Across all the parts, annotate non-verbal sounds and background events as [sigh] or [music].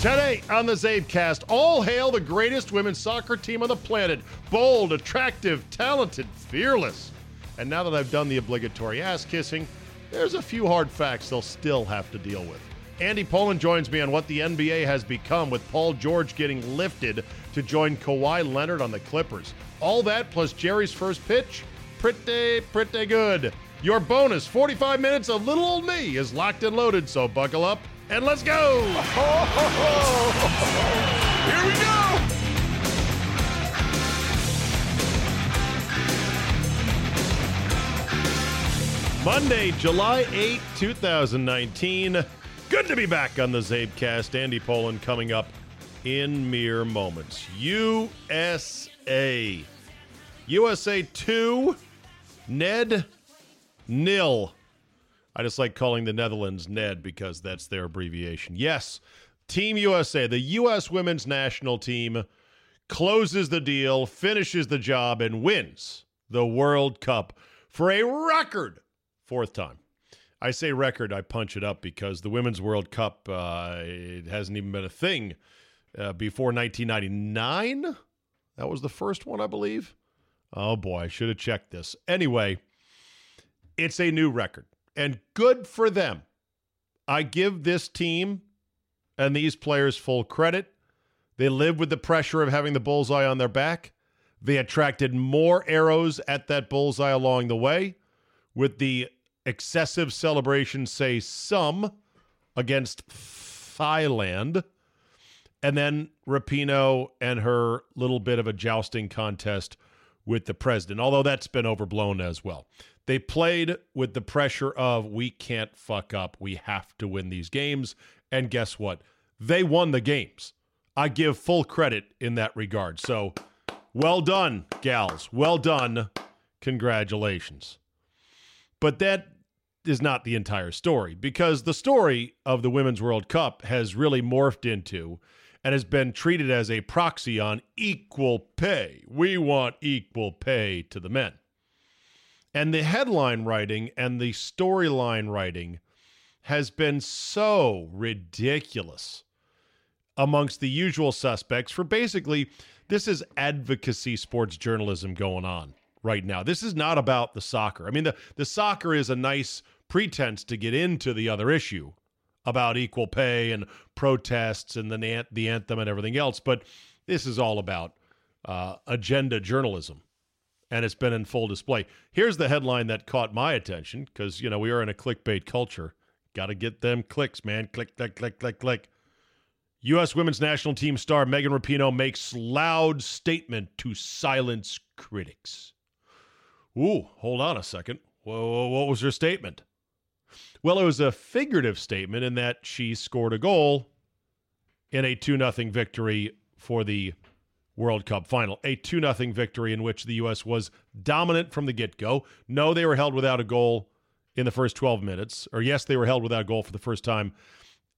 Today on the CzabeCast, all hail the greatest women's soccer team on the planet. Bold, attractive, talented, fearless. And now that I've done the obligatory ass kissing, there's a few hard facts they'll still have to deal with. Andy Pollin joins me on what the NBA has become with Paul George getting lifted to join Kawhi Leonard on the Clippers. All that plus Jerry's first pitch, pretty, pretty good. Your bonus 45 minutes of little old me is locked and loaded, so buckle up and let's go. [laughs] Here we go. Monday, July 8, 2019. Good to be back on the CzabeCast. Andy Pollin coming up in mere moments. USA. USA 2, Ned nil. I just like calling the Netherlands Ned because that's their abbreviation. Yes, Team USA, the U.S. women's national team, closes the deal, finishes the job, and wins the World Cup for a record fourth time. I say record, I punch it up because the Women's World Cup uh, it hasn't even been a thing uh, before 1999. That was the first one, I believe. Oh boy, I should have checked this. Anyway, it's a new record, and good for them. I give this team and these players full credit. They lived with the pressure of having the bullseye on their back. They attracted more arrows at that bullseye along the way with the excessive celebration, say some, against Thailand. And then Rapinoe and her little bit of a jousting contest with the president, although that's been overblown as well. They played with the pressure of we can't fuck up. We have to win these games. And guess what? They won the games. I give full credit in that regard. So well done, gals. Well done. Congratulations. But that is not the entire story because the story of the Women's World Cup has really morphed into and has been treated as a proxy on equal pay. We want equal pay to the men. And the headline writing and the storyline writing has been so ridiculous amongst the usual suspects for basically this is advocacy sports journalism going on right now. This is not about the soccer. I mean the the soccer is a nice pretense to get into the other issue about equal pay and protests and the the anthem and everything else, but this is all about uh, agenda journalism and it's been in full display. Here's the headline that caught my attention because, you know, we are in a clickbait culture. Got to get them clicks, man. Click, click, click, click, click. U.S. women's national team star Megan Rapinoe makes loud statement to silence critics. Ooh, hold on a second. Whoa, what was her statement? Well, it was a figurative statement in that she scored a goal in a 2 0 victory for the World Cup final. A 2 0 victory in which the U.S. was dominant from the get go. No, they were held without a goal in the first 12 minutes. Or, yes, they were held without a goal for the first time,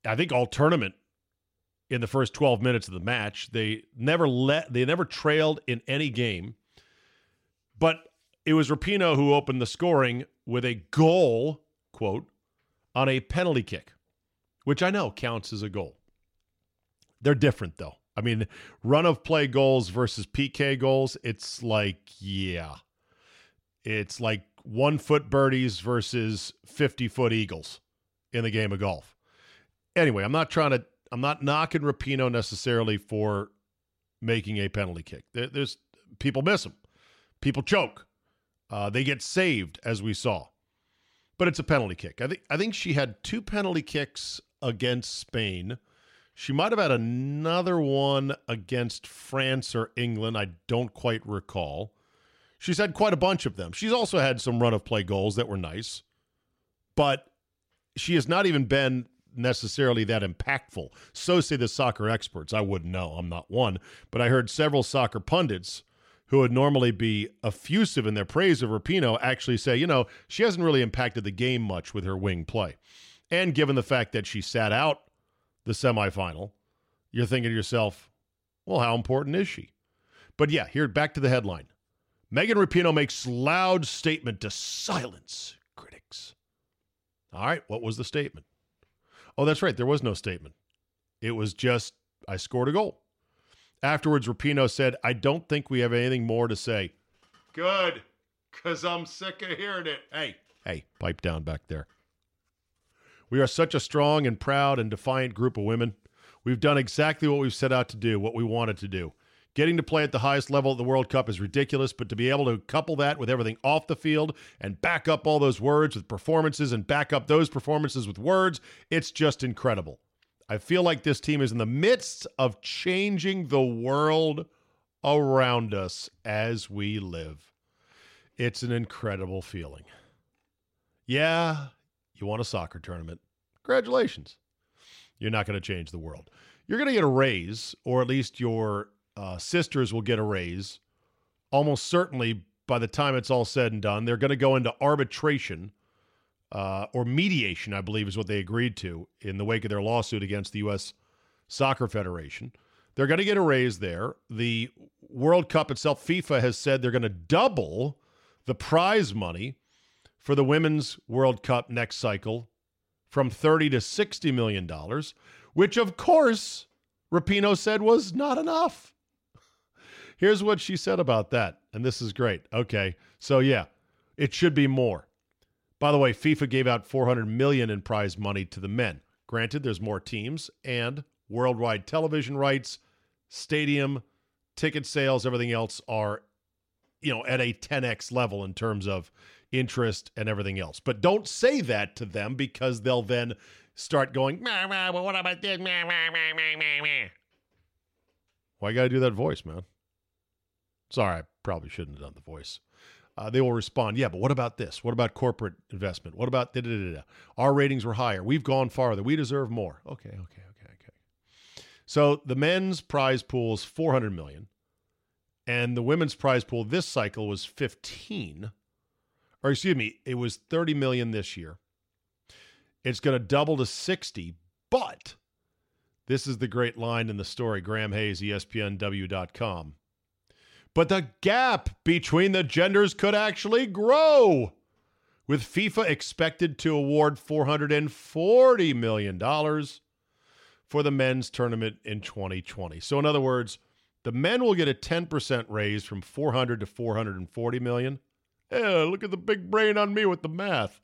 I think, all tournament in the first 12 minutes of the match. They never let, they never trailed in any game. But it was Rapinoe who opened the scoring with a goal, quote, on a penalty kick, which I know counts as a goal. They're different, though. I mean, run of play goals versus PK goals, it's like, yeah. It's like one foot birdies versus 50 foot eagles in the game of golf. Anyway, I'm not trying to, I'm not knocking Rapinoe necessarily for making a penalty kick. there's people miss them, people choke, uh, they get saved, as we saw. But it's a penalty kick. I think I think she had two penalty kicks against Spain she might have had another one against France or England. I don't quite recall. She's had quite a bunch of them. She's also had some run of play goals that were nice, but she has not even been necessarily that impactful. So say the soccer experts. I wouldn't know. I'm not one. But I heard several soccer pundits who would normally be effusive in their praise of Rapinoe actually say, you know, she hasn't really impacted the game much with her wing play. And given the fact that she sat out the semifinal, you're thinking to yourself, well, how important is she? But yeah, here, back to the headline. Megan Rapinoe makes loud statement to silence critics. All right, what was the statement? Oh, that's right. There was no statement. It was just, I scored a goal. Afterwards, Rapinoe said, I don't think we have anything more to say. Good, because I'm sick of hearing it. Hey, hey, pipe down back there. We are such a strong and proud and defiant group of women. We've done exactly what we've set out to do, what we wanted to do. Getting to play at the highest level at the World Cup is ridiculous, but to be able to couple that with everything off the field and back up all those words with performances and back up those performances with words, it's just incredible. I feel like this team is in the midst of changing the world around us as we live. It's an incredible feeling. Yeah, you won a soccer tournament. Congratulations. You're not going to change the world. You're going to get a raise, or at least your uh, sisters will get a raise. Almost certainly, by the time it's all said and done, they're going to go into arbitration uh, or mediation, I believe is what they agreed to in the wake of their lawsuit against the U.S. Soccer Federation. They're going to get a raise there. The World Cup itself, FIFA has said they're going to double the prize money for the Women's World Cup next cycle from 30 to 60 million dollars, which of course Rapinoe said was not enough. Here's what she said about that, and this is great. Okay, so yeah, it should be more. By the way, FIFA gave out 400 million in prize money to the men. Granted, there's more teams and worldwide television rights, stadium, ticket sales, everything else are you know at a 10x level in terms of interest and everything else. But don't say that to them because they'll then start going, well, what about this? Why you got to do that voice, man? Sorry, I probably shouldn't have done the voice uh, they will respond, yeah, but what about this? What about corporate investment? What about da da da da? Our ratings were higher. We've gone farther. We deserve more. Okay, okay, okay, okay. So the men's prize pool is 400 million, and the women's prize pool this cycle was 15. Or excuse me, it was 30 million this year. It's going to double to 60, but this is the great line in the story. Graham Hays, ESPNW.com but the gap between the genders could actually grow, with FIFA expected to award $440 million for the men's tournament in 2020. So, in other words, the men will get a 10% raise from 400 to 440 million. Yeah, look at the big brain on me with the math.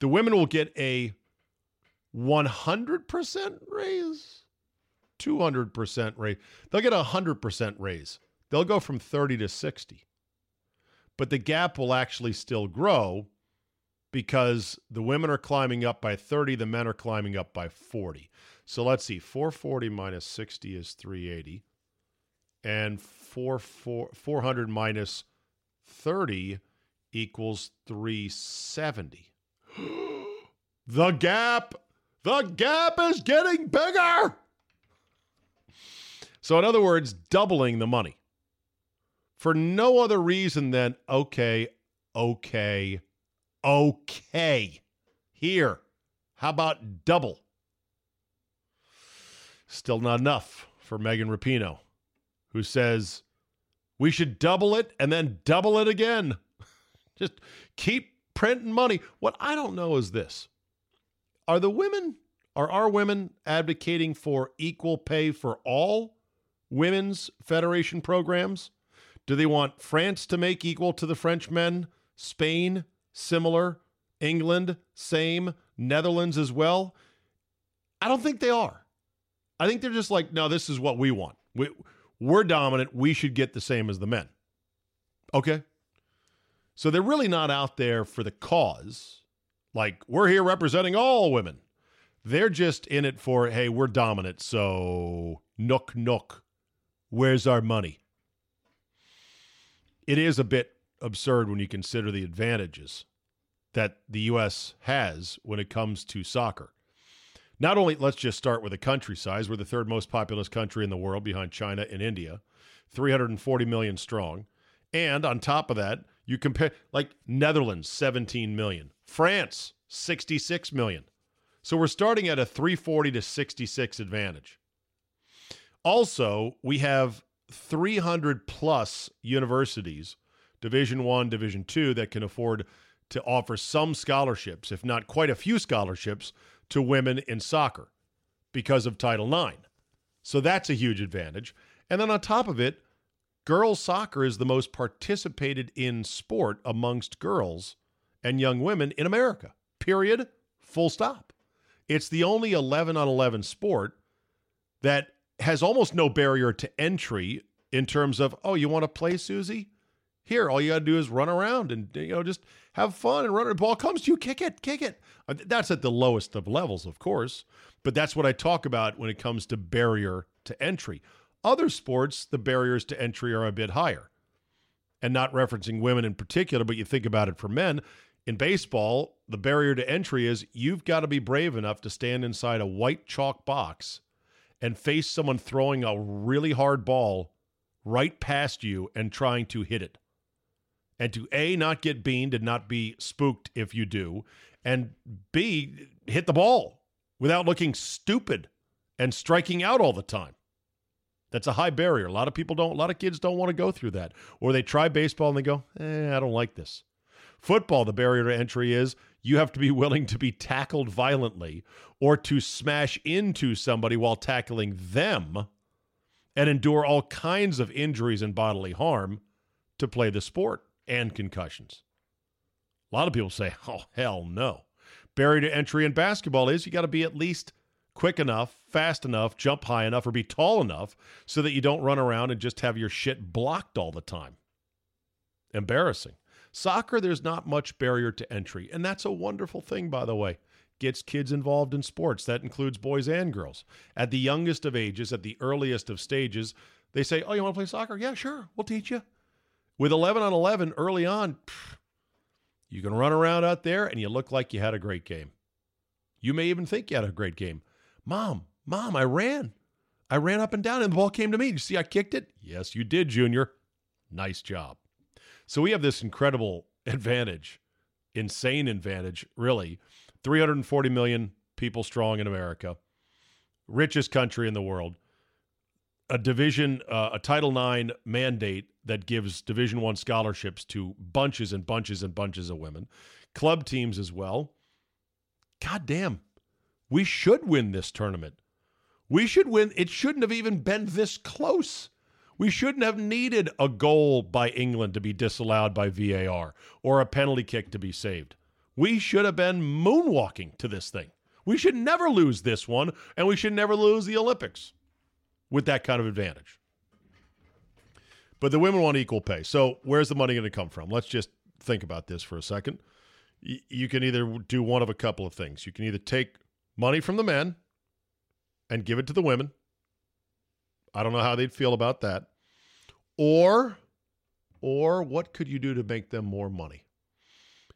The women will get a 100% raise, 200% raise. They'll get a 100% raise. They'll go from 30 to 60. But the gap will actually still grow because the women are climbing up by 30, the men are climbing up by 40. So let's see, 440 minus 60 is 380. And 4, 4, 400 minus 30 equals 370. [gasps] the gap, the gap is getting bigger. So, in other words, doubling the money for no other reason than okay, okay, okay. Here, how about double? Still not enough for Megan Rapinoe, who says we should double it and then double it again. [laughs] Just keep printing money. What I don't know is this Are the women, are our women advocating for equal pay for all women's federation programs? Do they want France to make equal to the French men? Spain, similar? England, same? Netherlands as well? I don't think they are. I think they're just like, no, this is what we want. We, we're dominant. We should get the same as the men. Okay. So they're really not out there for the cause. Like, we're here representing all women. They're just in it for, hey, we're dominant. So, nook, nook. Where's our money? It is a bit absurd when you consider the advantages that the U.S. has when it comes to soccer. Not only, let's just start with the country size. We're the third most populous country in the world behind China and India, 340 million strong. And on top of that, you compare, like Netherlands, 17 million, France, 66 million. So we're starting at a 340 to 66 advantage. Also, we have 300 plus universities, Division 1, Division 2 that can afford to offer some scholarships, if not quite a few scholarships to women in soccer. because of Title IX. So that's a huge advantage. And then on top of it, girls soccer is the most participated in sport amongst girls and young women in America. Period. Full stop. It's the only 11 on 11 sport that has almost no barrier to entry in terms of, oh, you want to play, Susie? Here, all you got to do is run around and you know just have fun and run. The ball comes to you, kick it, kick it. Uh, that's at the lowest of levels, of course, but that's what I talk about when it comes to barrier to entry. Other sports, the barriers to entry are a bit higher, and not referencing women in particular, but you think about it for men. In baseball, the barrier to entry is you've got to be brave enough to stand inside a white chalk box and face someone throwing a really hard ball right past you and trying to hit it. And to A, not get beaned and not be spooked if you do, and B, hit the ball without looking stupid and striking out all the time. That's a high barrier. A lot of people don't, a lot of kids don't want to go through that. Or they try baseball and they go, eh, I don't like this. Football, the barrier to entry is you have to be willing to be tackled violently or to smash into somebody while tackling them and endure all kinds of injuries and bodily harm to play the sport and concussions. A lot of people say, [laughs] oh, hell no. Barrier to entry in basketball is you got to be at least quick enough, fast enough, jump high enough, or be tall enough so that you don't run around and just have your shit blocked all the time. Embarrassing. Soccer, there's not much barrier to entry, and that's a wonderful thing, by the way gets kids involved in sports. That includes boys and girls. At the youngest of ages, at the earliest of stages, they say, Oh, you want to play soccer? Yeah, sure. We'll teach you. With 11 on 11 early on, pff, you can run around out there and you look like you had a great game. You may even think you had a great game. Mom, mom, I ran. I ran up and down and the ball came to me. You see, I kicked it? Yes, you did, Junior. Nice job. So we have this incredible advantage, insane advantage, really, 340 million people strong in America, richest country in the world, a division, uh, a Title IX mandate that gives Division One scholarships to bunches and bunches and bunches of women, club teams as well. God damn, we should win this tournament. We should win. It shouldn't have even been this close. We shouldn't have needed a goal by England to be disallowed by VAR or a penalty kick to be saved. We should have been moonwalking to this thing. We should never lose this one, and we should never lose the Olympics with that kind of advantage. But the women want equal pay. So where's the money going to come from? Let's just think about this for a second. Y- you can either do one of a couple of things. You can either take money from the men and give it to the women. I don't know how they'd feel about that. Or or what could you do to make them more money?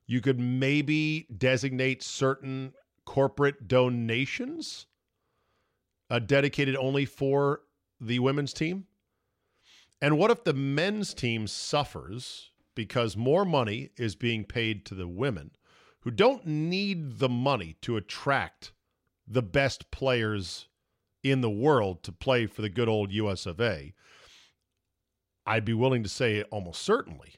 You could maybe designate certain corporate donations uh, dedicated only for the women's team. And what if the men's team suffers because more money is being paid to the women who don't need the money to attract the best players in the world to play for the good old US of A? I'd be willing to say almost certainly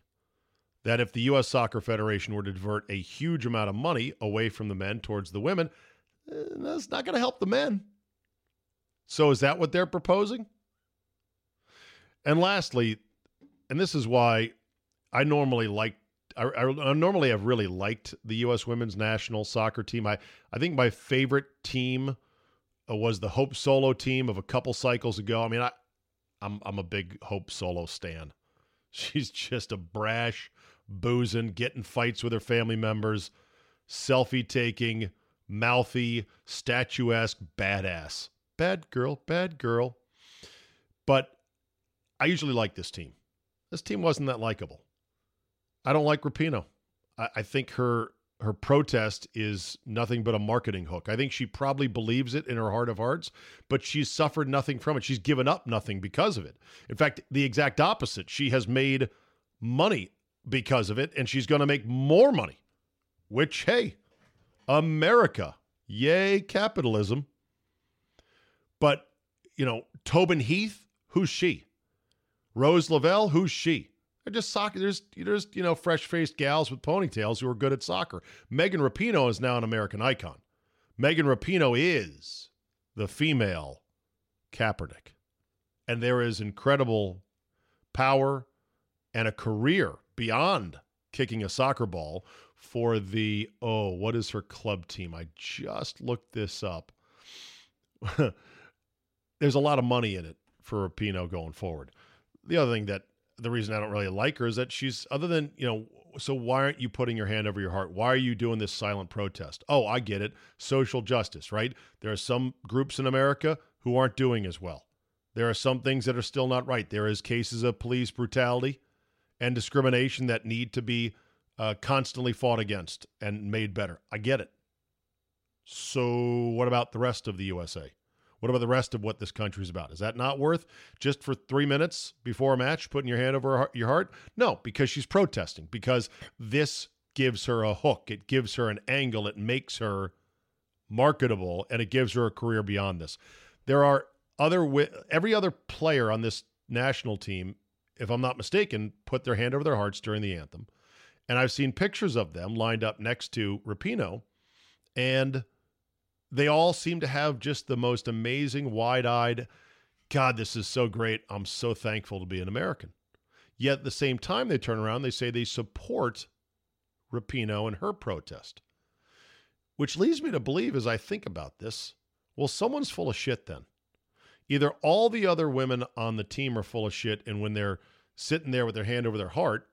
that if the U.S. Soccer Federation were to divert a huge amount of money away from the men towards the women, eh, that's not going to help the men. So is that what they're proposing? And lastly, and this is why I normally like I, I, normally have really liked the U.S. women's national soccer team. I, I think my favorite team Uh, was the Hope Solo team of a couple cycles ago. I mean, I, I'm I'm a big Hope Solo stan. [laughs] She's just a brash, boozing, getting fights with her family members, selfie taking, mouthy, statuesque badass. Bad girl, bad girl. But I usually like this team. This team wasn't that likable. I don't like Rapinoe. I, I think her her protest is nothing but a marketing hook. I think she probably believes it in her heart of hearts, but she's suffered nothing from it. She's given up nothing because of it. In fact, the exact opposite. She has made money because of it, and she's going to make more money, which, hey, America, yay, capitalism. But, you know, Tobin Heath, who's she? Rose Lavelle, who's she? They're just soccer. There's, there's you know, fresh faced gals with ponytails who are good at soccer. Megan Rapinoe is now an American icon. Megan Rapinoe is the female Kaepernick. And there is incredible power and a career beyond kicking a soccer ball for the oh, what is her club team? I just looked this up. [laughs] There's a lot of money in it for Rapinoe going forward. The other thing that the reason I don't really like her is that she's other than, you know, so why aren't you putting your hand over your heart? Why are you doing this silent protest? Oh, I get it. Social justice, right? There are some groups in America who aren't doing as well. There are some things that are still not right. There is cases of police brutality and discrimination that need to be uh, constantly fought against and made better. I get it. So, what about the rest of the USA? What about the rest of what this country is about? Is that not worth just for three minutes before a match putting your hand over your heart? No, because she's protesting, because this gives her a hook, it gives her an angle, it makes her marketable, and it gives her a career beyond this. There are other, every other player on this national team, if I'm not mistaken, put their hand over their hearts during the anthem. And I've seen pictures of them lined up next to Rapinoe, and they all seem to have just the most amazing, wide eyed, God, this is so great. I'm so thankful to be an American. Yet at the same time, they turn around, they say they support Rapinoe and her protest. Which leads me to believe, as I think about this, well, someone's full of shit then. Either all the other women on the team are full of shit, and when they're sitting there with their hand over their heart,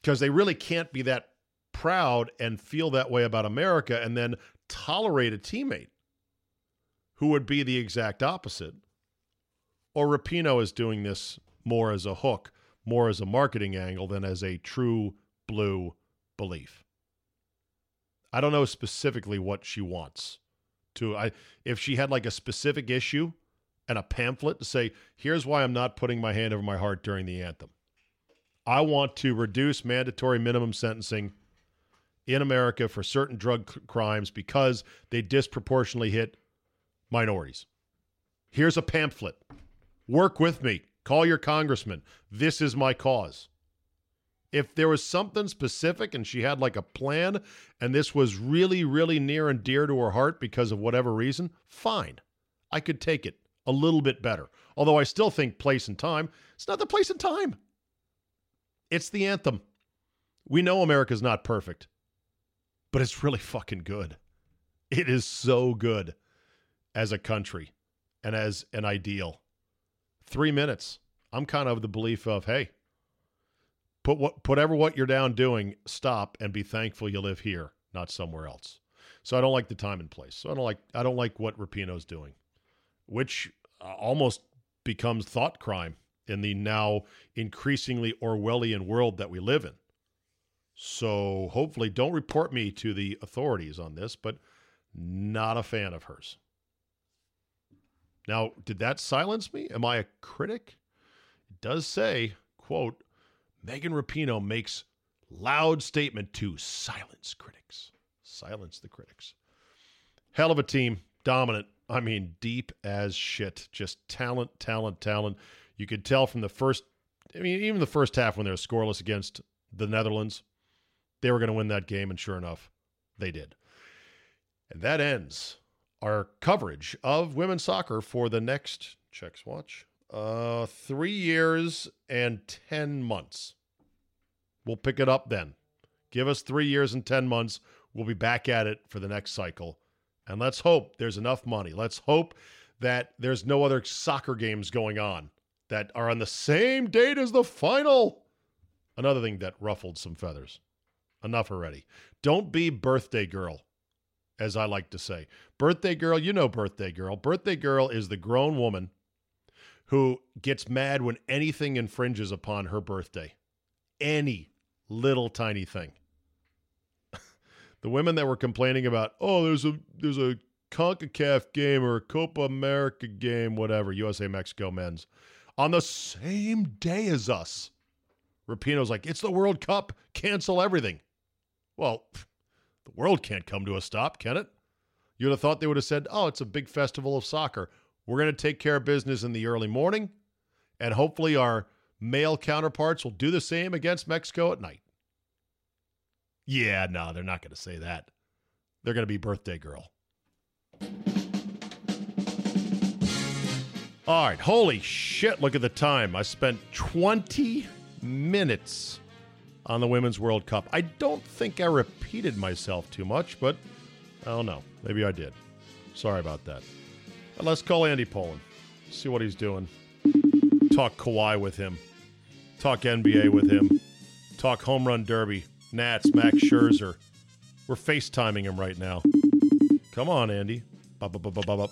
because they really can't be that proud and feel that way about America and then tolerate a teammate who would be the exact opposite. Or Rapinoe is doing this more as a hook, more as a marketing angle than as a true blue belief. I don't know specifically what she wants to I if she had like a specific issue and a pamphlet to say, here's why I'm not putting my hand over my heart during the anthem. I want to reduce mandatory minimum sentencing in America for certain drug c- crimes because they disproportionately hit minorities. Here's a pamphlet. Work with me. Call your congressman. This is my cause. If there was something specific and she had like a plan and this was really, really near and dear to her heart because of whatever reason, fine. I could take it a little bit better. Although I still think place and time, it's not the place and time. It's the anthem. We know America's not perfect but it's really fucking good. It is so good as a country and as an ideal. Three minutes. I'm kind of the belief of, hey, put what whatever what you're down doing, stop and be thankful you live here, not somewhere else. So I don't like the time and place. So I don't like I don't like what Rapinoe's doing, which uh, almost becomes thought crime in the now increasingly Orwellian world that we live in. So hopefully, don't report me to the authorities on this, but not a fan of hers. Now, did that silence me? Am I a critic? It does say, quote, Megan Rapinoe makes loud statement to silence critics. Silence the critics. Hell of a team, dominant. I mean, deep as shit. Just talent, talent, talent. You could tell from the first, I mean, even the first half when they're scoreless against the Netherlands, they were going to win that game, and sure enough, they did. And that ends our coverage of women's soccer for the next checks watch uh three years and 10 months. We'll pick it up then. Give us three years and 10 months. We'll be back at it for the next cycle. And let's hope there's enough money. Let's hope that there's no other soccer games going on that are on the same date as the final. Another thing that ruffled some feathers Enough already. Don't be birthday girl, as I like to say. Birthday girl, you know birthday girl. Birthday girl is the grown woman who gets mad when anything infringes upon her birthday. Any little tiny thing. [laughs] the women that were complaining about, oh, there's a there's a CONCACAF game or a Copa America game, whatever, USA Mexico men's, on the same day as us. Rapinoe's like, it's the World Cup, cancel everything. Well, the world can't come to a stop, can it? You'd have thought they would have said, oh, it's a big festival of soccer. We're going to take care of business in the early morning, and hopefully our male counterparts will do the same against Mexico at night. Yeah, no, they're not going to say that. They're going to be birthday girl. All right. Holy shit. Look at the time. I spent 20 minutes on the Women's World Cup. I don't think I repeated myself too much, but I don't know. Maybe I did. Sorry about that. But let's call Andy Pollin. See what he's doing. Talk Kawhi with him. Talk NBA with him. Talk home run derby. Nats, Max Scherzer. We're FaceTiming him right now. Come on, Andy. Ba-ba-ba-ba-ba-ba.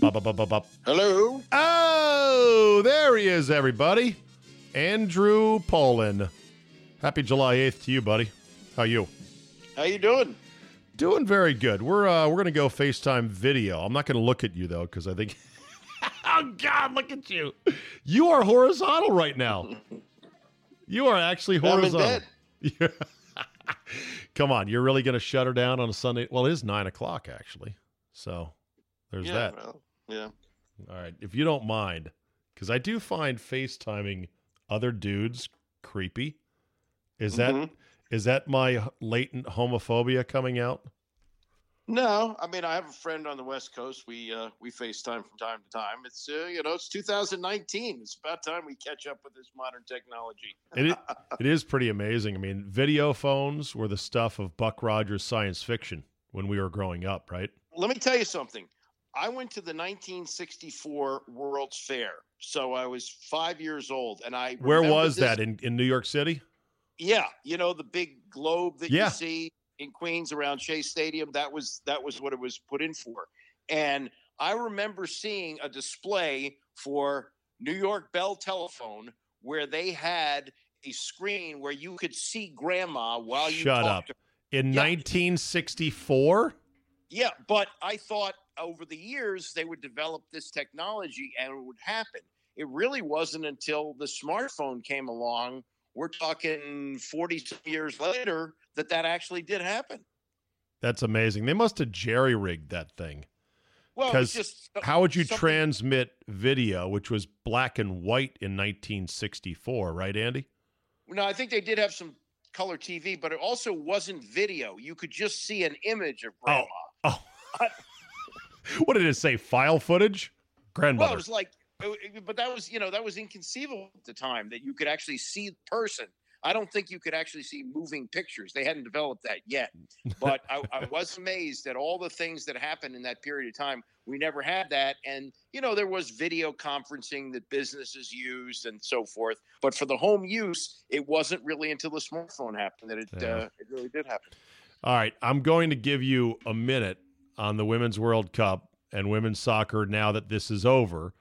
Ba-ba-ba-ba-ba. Hello. Oh, there he is, everybody. Andrew Pollin. Happy July 8th to you, buddy. How you? How you doing? Doing very good. We're uh, we're gonna go FaceTime video. I'm not gonna look at you though, because I think. [laughs] oh God, look at you! You are horizontal right now. [laughs] You are actually I'm in horizontal. [laughs] Come on, you're really gonna shut her down on a Sunday? Well, it is nine o'clock actually, so there's Yeah, that. well, yeah. All right, if you don't mind, because I do find FaceTiming other dudes creepy. Is that Mhm. is that my latent homophobia coming out? No, I mean I have a friend on the West Coast. We uh, we FaceTime from time to time. It's uh, you know it's 2019. It's about time we catch up with this modern technology. It i- [laughs] it is pretty amazing. I mean, video phones were the stuff of Buck Rogers science fiction when we were growing up, right? Let me tell you something. I went to the 1964 World's Fair, so I was five years old, and I Where was this- that in, in New York City? Yeah, you know the big globe that Yeah. you see in Queens around Shea Stadium. That was that was what it was put in for. And I remember seeing a display for New York Bell Telephone where they had a screen where you could see Grandma while you Shut up. In Yeah. 1964? Yeah, but I thought over the years they would develop this technology and it would happen. It really wasn't until the smartphone came along. We're talking 40 years later that that actually did happen. That's amazing. They must have jerry rigged that thing. Well, it 'Cause was just uh, How would you something- transmit video, which was black and white in 1964, right, Andy? No, I think they did have some color TV, but it also wasn't video. You could just see an image of oh, grandma. Oh. [laughs] what did it say? File footage? Grandma. Well, it was like, but that was you know that was inconceivable at the time that you could actually see the person. I don't think you could actually see moving pictures. They hadn't developed that yet. [laughs] But I, I was amazed at all the things that happened in that period of time. We never had that, and you know there was video conferencing that businesses used and so forth. But for the home use, it wasn't really until the smartphone happened that it Yeah. uh, it really did happen. All right, I'm going to give you a minute on the Women's World Cup and women's soccer now that this is over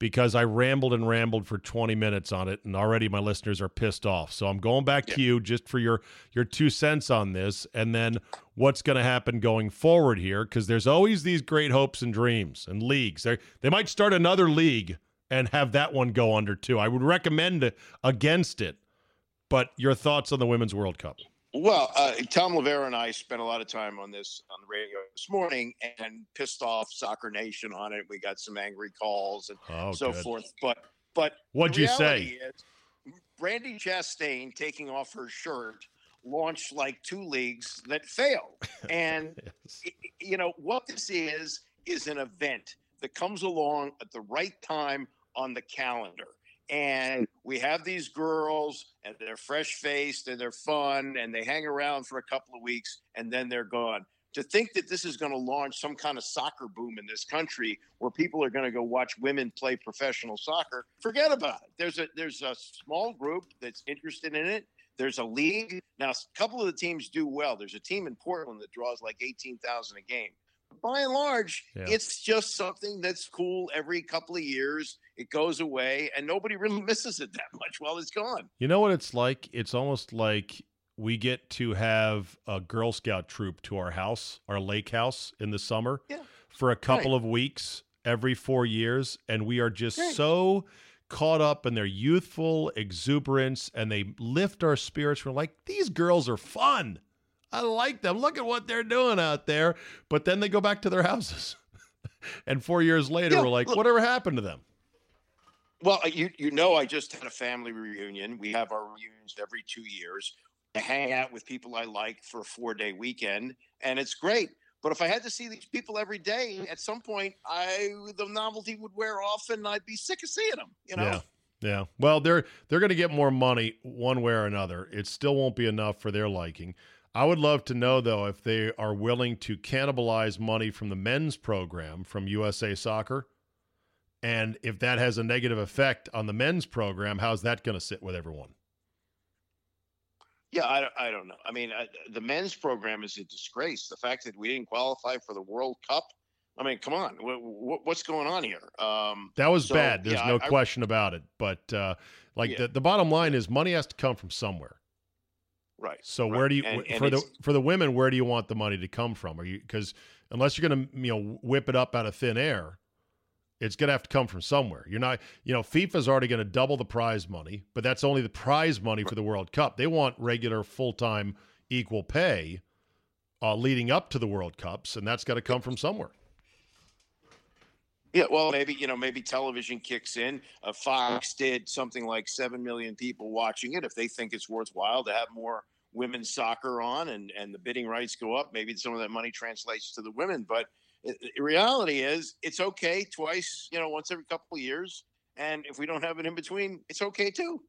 because I rambled and rambled for 20 minutes on it and already my listeners are pissed off. So I'm going back to you just for your your two cents on this and then what's going to happen going forward here because there's always these great hopes and dreams and leagues. They they might start another league and have that one go under too. I would recommend against it. But your thoughts on the Women's World Cup? Well, uh, Thom Loverro and I spent a lot of time on this on the radio this morning and pissed off Soccer Nation on it. We got some angry calls and Oh, so good. forth. But but What'd you say? Is, Brandi Chastain taking off her shirt launched like two leagues that failed. [laughs] And Yes. you know what this is is an event that comes along at the right time on the calendar and we have these girls and they're fresh faced and they're fun and they hang around for a couple of weeks and then they're gone. To think that this is going to launch some kind of soccer boom in this country where people are going to go watch women play professional soccer forget about it. There's a there's a small group that's interested in it. There's a league. Now a couple of the teams do well. There's a team in portland that draws like 18000 a game by and large, Yeah. it's just something that's cool every couple of years. It goes away, and nobody [laughs] really misses it that much while it's gone. You know what it's like? It's almost like we get to have a Girl Scout troop to our house, our lake house in the summer Yeah. for a couple of weeks every four years. And we are just Right. so caught up in their youthful exuberance and they lift our spirits. We're like, these girls are fun. I like them. Look at what they're doing out there. But then they go back to their houses. [laughs] and four years later, Yeah, we're like, look- whatever happened to them? Well, you you know, I just had a family reunion. We have our reunions every two years. I hang out with people I like for a four day weekend, and it's great. But if I had to see these people every day, at some point, I the novelty would wear off, and I'd be sick of seeing them. You know. Yeah. Yeah. Well, they're they're going to get more money one way or another. It still won't be enough for their liking. I would love to know though if they are willing to cannibalize money from the men's program from USA Soccer. And if that has a negative effect on the men's program, how's that going to sit with everyone? Yeah, I, I don't know. I mean, I, the men's program is a disgrace. The fact that we didn't qualify for the World Cup. I mean, come on, what, what's going on here? Um, that was so, bad. There's yeah, no I, question about it. But uh, like yeah. the, the bottom line is, money has to come from somewhere. Right. So right. where do you and, and for the for the women? Where do you want the money to come from? Are you because unless you're going to you know whip it up out of thin air, it's going to have to come from somewhere. You're not, you know, FIFA's already going to double the prize money, but that's only the prize money for the World Cup. They want regular full time equal pay uh, leading up to the World Cups, and that's got to come from somewhere. Yeah, well, maybe you know, maybe television kicks in. Uh, Fox did something like seven million people watching it. If they think it's worthwhile to have more women's soccer on, and and the bidding rights go up, maybe some of that money translates to the women. But the reality is, it's okay twice, you know, once every couple of years. And if we don't have it in between, it's okay too.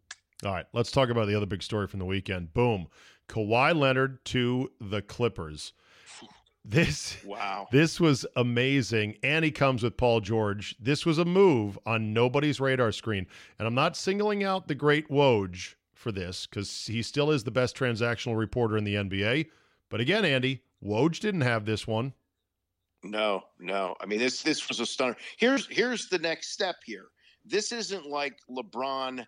All right, let's talk about the other big story from the weekend. Boom. Kawhi Leonard to the Clippers. This wow. This was amazing. And he comes with Paul George. This was a move on nobody's radar screen. And I'm not singling out the great Woj for this because he still is the best transactional reporter in the NBA. But again, Andy, Woj didn't have this one. No, no. I mean, this this was a stunner. Here's here's the next step here. This isn't like LeBron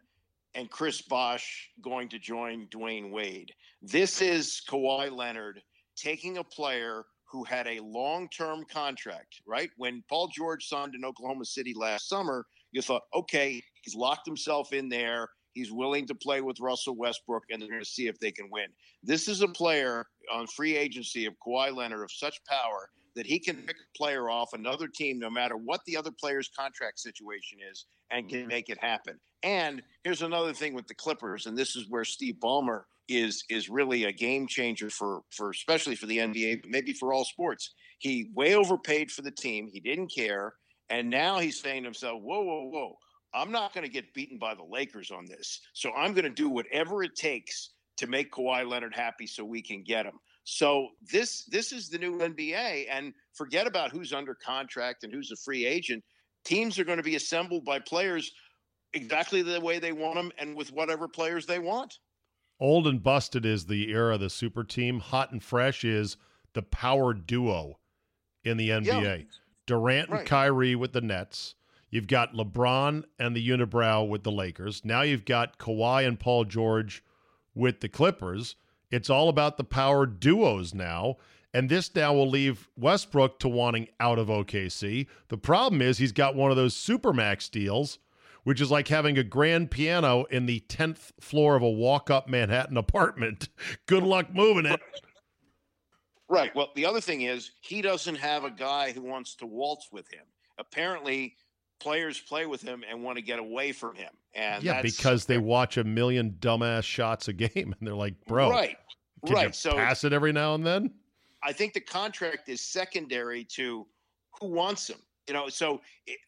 and Chris Bosh going to join Dwyane Wade. This is Kawhi Leonard taking a player who had a long-term contract, right? When Paul George signed in Oklahoma City last summer, you thought, okay, he's locked himself in there. He's willing to play with Russell Westbrook, and they're going to see if they can win. This is a player on free agency of Kawhi Leonard of such power that he can pick a player off another team, no matter what the other player's contract situation is, and can mm-hmm. make it happen. And here's another thing with the Clippers, and this is where Steve Ballmer is is really a game changer for for especially for the NBA, but maybe for all sports. He way overpaid for the team. He didn't care, and now he's saying to himself, "Whoa, whoa, whoa! I'm not going to get beaten by the Lakers on this. So I'm going to do whatever it takes to make Kawhi Leonard happy, so we can get him." So this this is the new NBA, and forget about who's under contract and who's a free agent. Teams are going to be assembled by players exactly the way they want them, and with whatever players they want. Old and busted is the era of the super team. Hot and fresh is the power duo in the NBA. Yeah. Durant right. and Kyrie with the Nets. You've got LeBron and the Unibrow with the Lakers. Now you've got Kawhi and Paul George with the Clippers. It's all about the power duos now. And this now will leave Westbrook to wanting out of OKC. The problem is he's got one of those Supermax deals, which is like having a grand piano in the 10th floor of a walk up Manhattan apartment. [laughs] Good luck moving it. Right. Well, the other thing is he doesn't have a guy who wants to waltz with him. Apparently, players play with him and want to get away from him. And yeah, because they watch a million dumbass shots a [laughs] game and they're like, bro, right, right. so pass it every now and then. I think the contract is secondary to who wants him. You know, so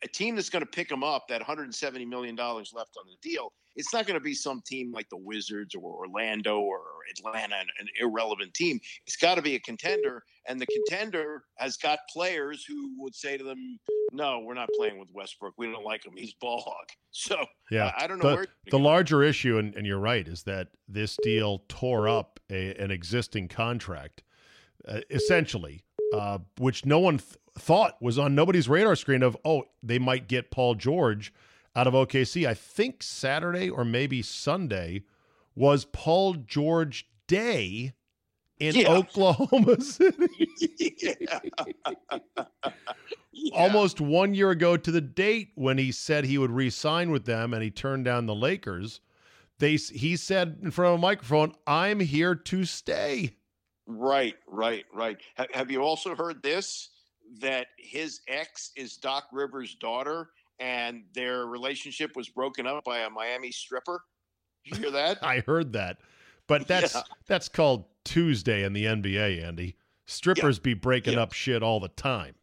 a team that's going to pick him up, that 170 million dollars left on the deal, it's not going to be some team like the Wizards or Orlando or Atlanta, an irrelevant team. It's got to be a contender, and the contender has got players who would say to them, "No, we're not playing with Westbrook. We don't like him. He's ball hog." [laughs] So yeah, I, I don't know. The, where the larger issue, and, and, you're right, is that this deal tore up a, an existing contract, uh, essentially, uh, which no one th- thought was on nobody's radar screen. Of oh, they might get Paul George out of OKC. I think Saturday or maybe Sunday was Paul George Day in yeah. Oklahoma [laughs] City. [laughs] yeah. Almost one year ago to the date when he said he would re-sign with them and he turned down the Lakers. They he said in front of a microphone, "I'm here to stay." Right, right, right. have you also heard this? That his ex is Doc Rivers' daughter, and their relationship was broken up by a Miami stripper. You hear that? [laughs] I heard that, but [laughs] that's yeah. that's called Tuesday in the NBA, Andy. Strippers be breaking Yeah. up shit all the time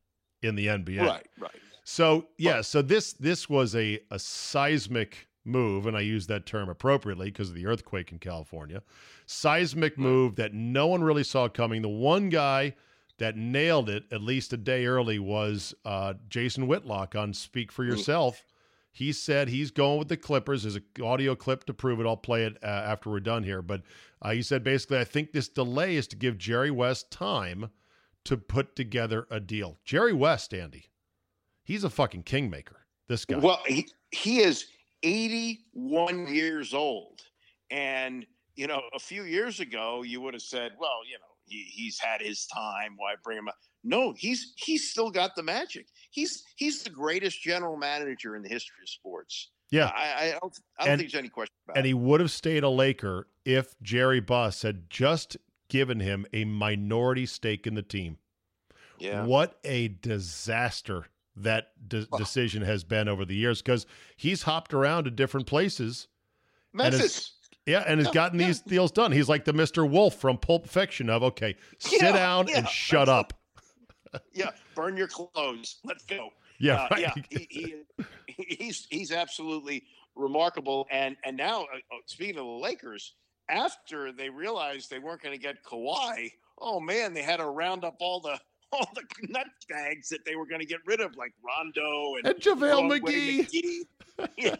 in the NBA. Right, right. So yeah, Right. so this this was a a seismic move, and I use that term appropriately because of the earthquake in California. Seismic move that no one really saw coming. The one guy that nailed it at least a day early was uh, Jason Whitlock on Speak for Yourself. He said he's going with the Clippers. There's an audio clip to prove it. I'll play it uh, after we're done here. But uh, he said basically, I think this delay is to give Jerry West time to put together a deal. Jerry West, Andy, he's a fucking kingmaker. This guy. Well, he, he is 81 years old. And, you know, a few years ago, you would have said, well, you know, he, he's had his time. Why bring him up? No, he's he's still got the magic. He's he's the greatest general manager in the history of sports. yeah. I, I don't, I don't And- think there's any question about And it. he would have stayed a Laker if Jerry Buss had just given him a minority stake in the team. Yeah. What a disaster that de- Oh. decision has been over the years because he's hopped around to different places. and Yeah, and has gotten yeah. these deals done. He's like the Mr. Wolf from Pulp Fiction of okay, sit Yeah, down yeah, and shut up. [laughs] Yeah. Burn your clothes. Let's go. [laughs] Yeah, Uh, right. yeah, he, he, [laughs] he's he's absolutely remarkable. And and now, uh, uh, speaking of the Lakers, after they realized they weren't going to get Kawhi, oh man, they had to round up all the [laughs] all the nut bags that they were going to get rid of, like Rondo and, and JaVale McGee, McGee. [laughs] yeah,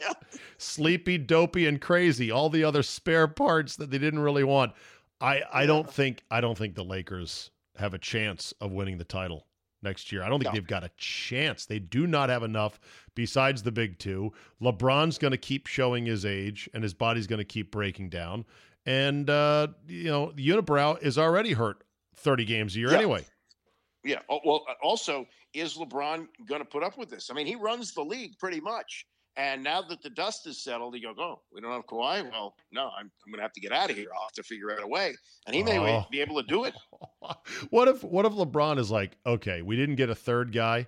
sleepy, dopey, and crazy. All the other spare parts that they didn't really want. I I don't think I don't think the Lakers have a chance of winning the title next year. I don't think No. they've got a chance. They do not have enough besides the big two. LeBron's going to keep showing his age and his body's going to keep breaking down. And uh, you know, Unibrow is already hurt 30 games a year Yeah. anyway. Yeah. Oh, well, uh, also, is LeBron going to put up with this? I mean, he runs the league pretty much. And now that the dust is settled, he goes, "Oh, we don't have Kawhi. Well, no, I'm, I'm going to have to get out of here. I'll have to figure out a way." And he may Oh. be able to do it. [laughs] what if what if LeBron is like, okay, we didn't get a third guy.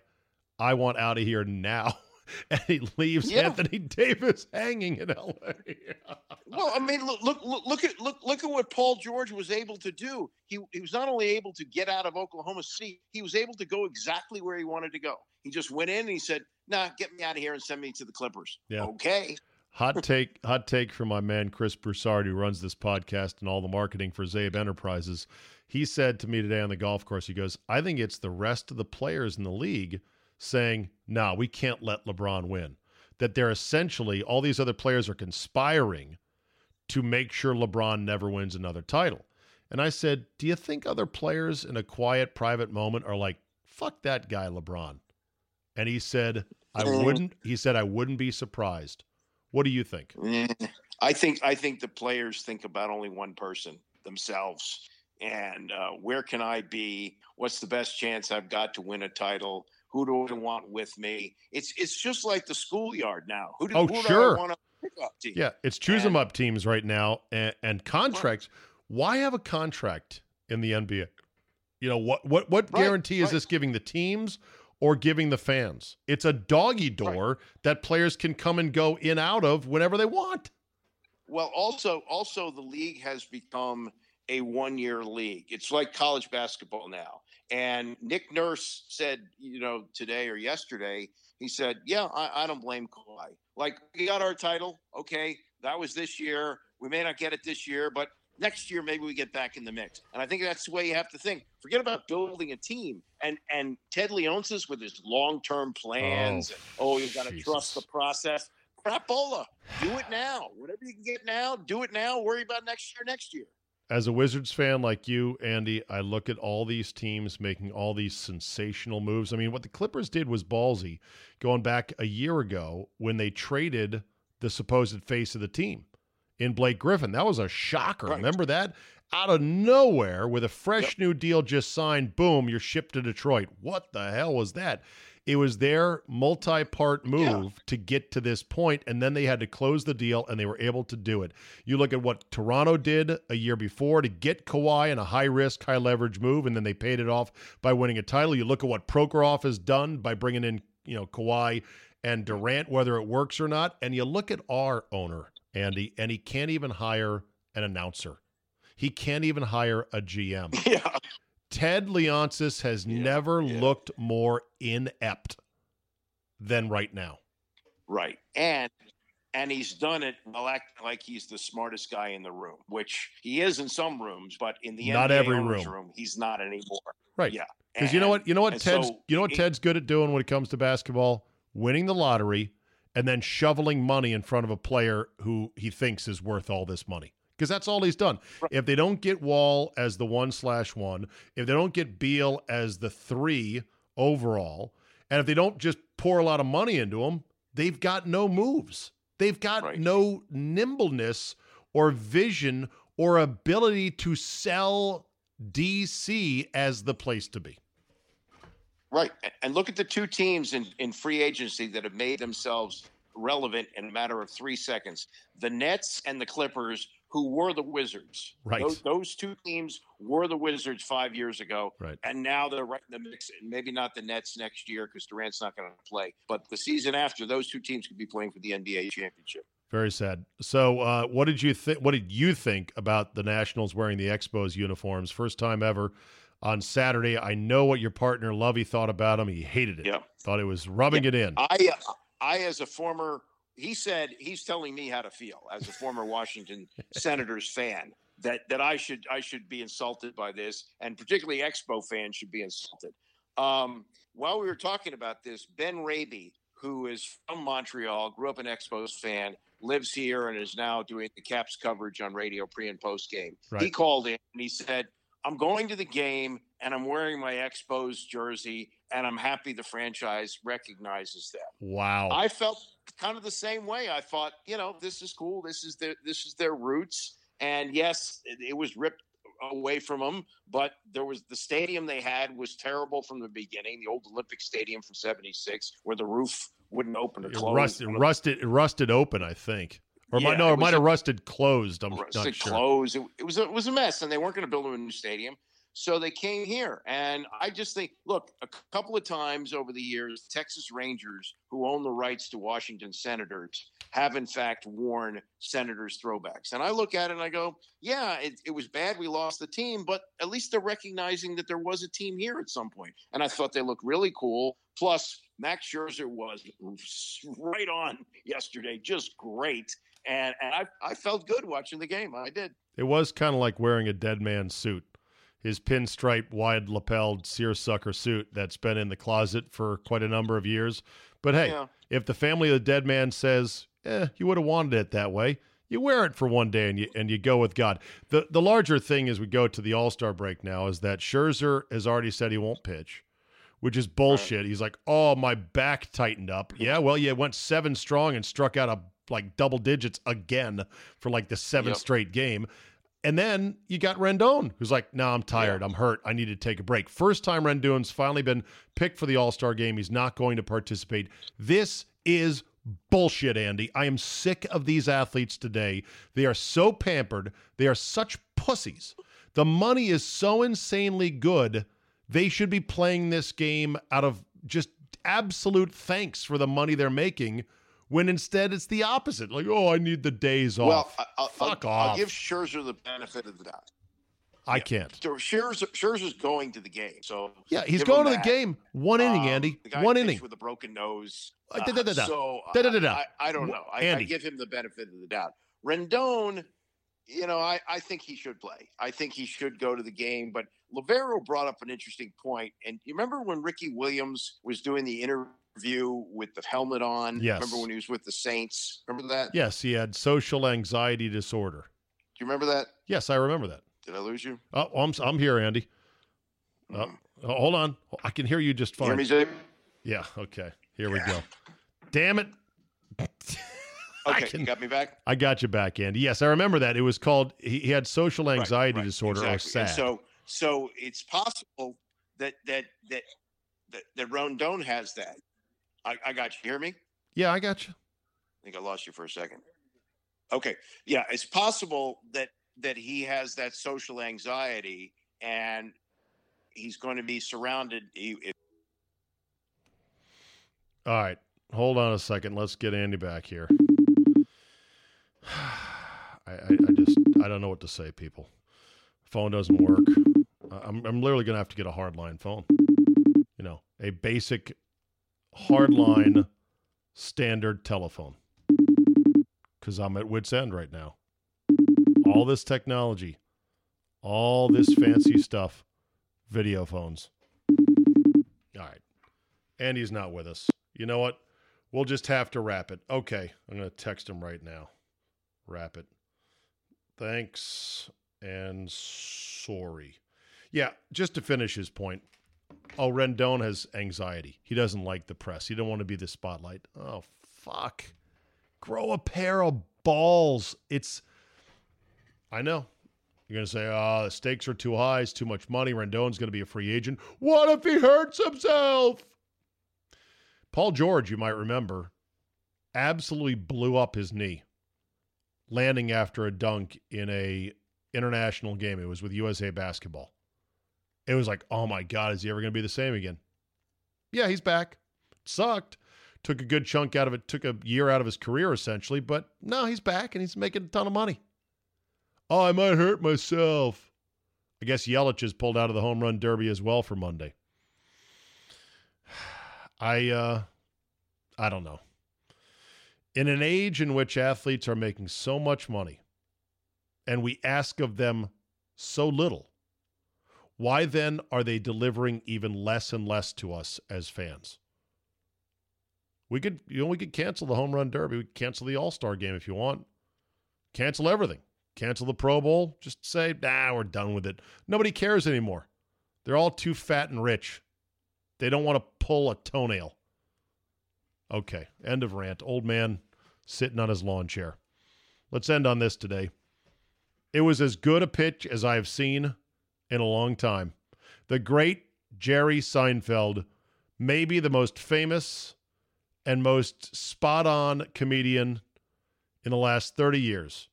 I want out of here now. [laughs] [laughs] And he leaves Yeah. Anthony Davis hanging in LA. [laughs] Well, I mean, look, look, look, at look, look at what Paul George was able to do. He he was not only able to get out of Oklahoma City, he was able to go exactly where he wanted to go. He just went in and he said, "Nah, get me out of here and send me to the Clippers." Yeah. Okay. hot take, hot take from my man Chris Broussard, who runs this podcast and all the marketing for Czabe Enterprises. He said to me today on the golf course, he goes, I think it's the rest of the players in the league saying, no, we can't let LeBron win. That they're essentially all these other players are conspiring to make sure LeBron never wins another title. And I said, Do you think other players in a quiet, private moment are like, fuck that guy, LeBron? And he said, I Mm. wouldn't, he said, I wouldn't be surprised. What do you think? Eh, I think I think the players think about only one person themselves, and uh, where can I be? What's the best chance I've got to win a title? Who do I want with me? It's it's just like the schoolyard now. Who do, Oh, who sure. do I want to pick up team? Yeah, it's choose them up teams right now and, and contracts. Why have a contract in the NBA? You know what what what Right, guarantee is this giving the teams or giving the fans? It's a doggy door that players can come and go in out of whenever they want. Well, also, also the league has become a one-year league. It's like college basketball now. And Nick Nurse said, you know, today or yesterday, he said, "Yeah, I, I don't blame Kawhi. Like we got our title. Okay, that was this year. We may not get it this year, but next year maybe we get back in the mix." And I think that's the way you have to think. Forget about building a team. And and Ted Leonsis with his long-term plans. Oh, Oh, you've got to trust the process. Crapola. Do it now. Whatever you can get now, do it now. Worry about next year, next year. As a Wizards fan like you, Andy, I look at all these teams making all these sensational moves. I mean, what the Clippers did was ballsy going back a year ago when they traded the supposed face of the team in Blake Griffin. That was a shocker. Right. Remember that? Out of nowhere, with a fresh new deal just signed, boom, you're shipped to Detroit. What the hell was that? It was their multi part move Yeah. to get to this point, and then they had to close the deal, and they were able to do it. You look at what Toronto did a year before to get Kawhi in a high risk, high leverage move, and then they paid it off by winning a title. You look at what Prokhorov has done by bringing in, you know, Kawhi and Durant, whether it works or not. And you look at our owner, Andy, and he can't even hire an announcer. He can't even hire a GM [laughs] Yeah. Ted Leonsis has Yeah, never yeah. looked more inept than right now. Right. And and he's done it while acting like he's the smartest guy in the room, which he is in some rooms, but in the Not NBA every room. room, he's not anymore. Right. Yeah. Because you know what? You know what Ted's so you know what he- Ted's good at doing when it comes to basketball? Winning the lottery and then shoveling money in front of a player who he thinks is worth all this money. Because that's all he's done. Right. If they don't get Wall as the one slash one, if they don't get Beal as the three overall, and if they don't just pour a lot of money into him, they've got no moves. They've got Right. no nimbleness or vision or ability to sell DC as the place to be. Right. And look at the two teams in, in free agency that have made themselves relevant in a matter of three seconds the Nets and the Clippers, who were the Wizards. Right. Those, those two teams were the Wizards five years ago. Right. And now they're right in the mix. And maybe not the Nets next year because Durant's not going to play. But the season after, those two teams could be playing for the NBA championship. Very sad. So, uh, what did you think? What did you think about the Nationals wearing the Expos uniforms? First time ever on Saturday. I know what your partner Lovey thought about them. He hated it. Yeah. Thought it was rubbing it in. I, I, as a former, he said he's telling me how to feel as a former Washington Senators fan that that I should I should be insulted by this, and particularly Expo fans should be insulted. Um, while we were talking about this, Ben Raby, who is from Montreal, grew up an Expos fan, lives here, and is now doing the Caps coverage on radio pre and post game. He called in and he said, "I'm going to the game and I'm wearing my Expos jersey, and I'm happy the franchise recognizes that." Wow. I felt kind of the same way. I thought, you know, this is cool. This is their this is their roots. And yes, it, it was ripped away from them, but there was the stadium they had was terrible from the beginning. The old Olympic Stadium from '76, where the roof wouldn't open or it close. rusted, rusted, it rusted open. I think, or it might no, it it might have rusted closed. I'm rusted not sure. closed. It, it was a, it was a mess, and they weren't going to build a new stadium. So they came here, and I just think, look, a couple of times over the years, Texas Rangers, who own the rights to Washington Senators, have in fact worn Senators throwbacks. And I look at it and I go, yeah, it, it was bad we lost the team, but at least they're recognizing that there was a team here at some point. And I thought they looked really cool. Plus, Max Scherzer was right on yesterday, just great. And, and I, I felt good watching the game. I did. It was kind of like wearing a dead man's suit. His pinstripe, wide lapelled seersucker suit that's been in the closet for quite a number of years. But hey, Yeah. if the family of the dead man says, "Eh, you would have wanted it that way," you wear it for one day and you and you go with God. The the larger thing as we go to the All Star break now is that Scherzer has already said he won't pitch, which is bullshit. He's like, "Oh, my back tightened up." Yeah, well, you went seven strong and struck out a like double digits again for like the seventh Yep. straight game. And then you got Rendon, who's like, "No, I'm tired. I'm hurt. I need to take a break." First time Rendon's finally been picked for the All Star game. He's not going to participate. This is bullshit, Andy. I am sick of these athletes today. They are so pampered. They are such pussies. The money is so insanely good. They should be playing this game out of just absolute thanks for the money they're making. When instead it's the opposite. Like, oh, I need the days Well, off. I- I'll, Fuck I'll, off. I'll give Scherzer the benefit of the doubt. I can't. So Scherzer, Scherzer's going to the game, so Yeah, he's going to the game. One inning, Um, Andy. the guy One inning. with a broken nose. Uh, da- da- da- da. So Da- da- da- da. I, I don't know. I, I Andy. give him the benefit of the doubt. Rendon, you know, I, I think he should play. I think he should go to the game. But Loverro brought up an interesting point. And you remember when Ricky Williams was doing the interview with the helmet on? Yes. Remember when he was with the Saints? Remember that? Yes, he had social anxiety disorder. Do you remember that? Yes, I remember that. Did I lose you? Oh, I'm, I'm here, Andy. Oh, Mhm. oh, hold on. I can hear you just You hear fine. me? Yeah, okay. Here we go. Damn it. [laughs] Okay, can- you got me back. I got you back, Andy. Yes, I remember that. It was called, he, he had social anxiety right, disorder or exactly. sad. And so, so it's possible that that that that, that Rendon has that. I, I got you. Hear me? yeah, I got you. I think I lost you for a second. Okay, yeah, it's possible that that he has that social anxiety, and he's going to be surrounded. He, if, All right. Hold on a second. Let's get Andy back here. [sighs] I, I, I just I don't know what to say, people. Phone doesn't work. I'm, I'm literally going to have to get a hardline phone. You know, a basic hardline standard telephone. Because I'm at wit's end right now. All this technology, all this fancy stuff, video phones. All right. Andy's not with us. You know what? We'll just have to wrap it. Okay. I'm going to text him right now. Wrap it. Thanks and sorry. Yeah, just to finish his point. Oh, Rendon has anxiety. He doesn't like the press. He don't want to be the spotlight. Oh, fuck. Grow a pair of balls. It's I know. You're to say, oh, the stakes are too high. It's too much money. Rendon's to be a free agent. What if he hurts himself? Paul George, you might remember, absolutely blew up his knee landing after a dunk in a international game. It was with USA Basketball. It was like, oh my God, is he ever going to be the same again? Yeah, he's back. Sucked. Took a good chunk out of it, took a year out of his career essentially, but no, he's back and he's making a ton of money. Oh, I might hurt myself. I guess Yelich has pulled out of the home run derby as well for Monday. [sighs] I uh I don't know. In an age in which athletes are making so much money and we ask of them so little, why then are they delivering even less and less to us as fans? We could, you know, we could cancel the home run derby. We could cancel the All Star game if you want. Cancel everything. Cancel the Pro Bowl. Just say, nah, we're done with it. Nobody cares anymore. They're all too fat and rich. They don't want to pull a toenail. Okay, end of rant. Old man sitting on his lawn chair. Let's end on this today. It was as good a pitch as I have seen in a long time. The great Jerry Seinfeld, maybe the most famous and most spot on comedian in the last 30 years.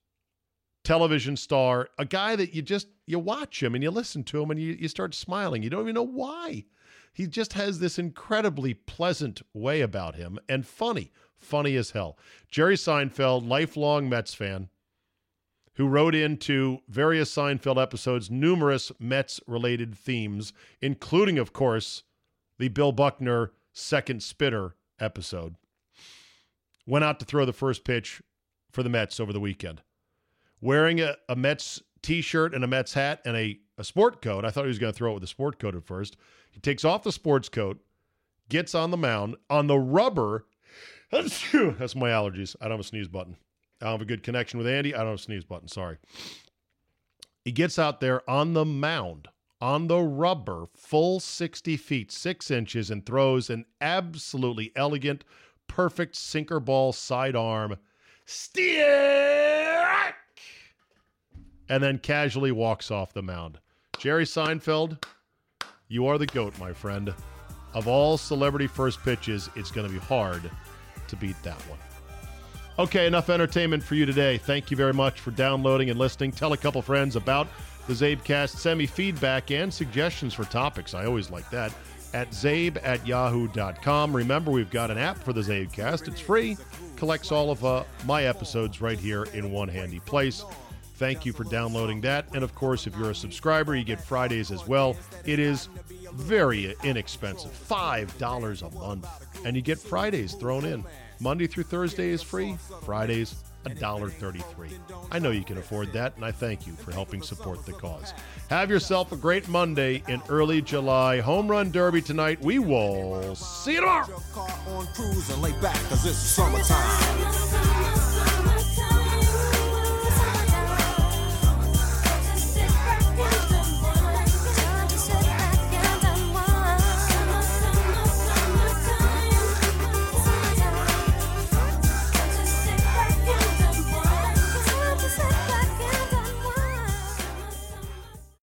Television star, a guy that you just you watch him and you listen to him and you, you start smiling. You don't even know why. He just has this incredibly pleasant way about him and funny, funny as hell. Jerry Seinfeld, lifelong Mets fan, who wrote into various Seinfeld episodes numerous Mets related themes, including, of course, the Bill Buckner second spitter episode. Went out to throw the first pitch for the Mets over the weekend. Wearing a, a Mets t shirt and a Mets hat and a, a sport coat. I thought he was going to throw it with a sport coat at first. He takes off the sports coat, gets on the mound. On the rubber, [laughs] that's my allergies. I don't have a sneeze button. I don't have a good connection with Andy. I don't have a sneeze button. Sorry. He gets out there on the mound, on the rubber, full 60 feet, six inches, and throws an absolutely elegant, perfect sinker ball sidearm. Steer! And then casually walks off the mound. Jerry Seinfeld, you are the GOAT, my friend. Of all celebrity first pitches, it's going to be hard to beat that one. Okay, enough entertainment for you today. Thank you very much for downloading and listening. Tell a couple friends about the CzabeCast. Send me feedback and suggestions for topics. I always like that. At zabe at yahoo.com. Remember, we've got an app for the CzabeCast. It's free, collects all of uh, my episodes right here in one handy place. Thank you for downloading that. And of course, if you're a subscriber, you get Fridays as well. It is very inexpensive $5 a month. And you get Fridays thrown in. Monday through Thursday is free, Fridays, $1.33. I know you can afford that, and I thank you for helping support the cause. Have yourself a great Monday in early July. Home Run Derby tonight. We will see you tomorrow.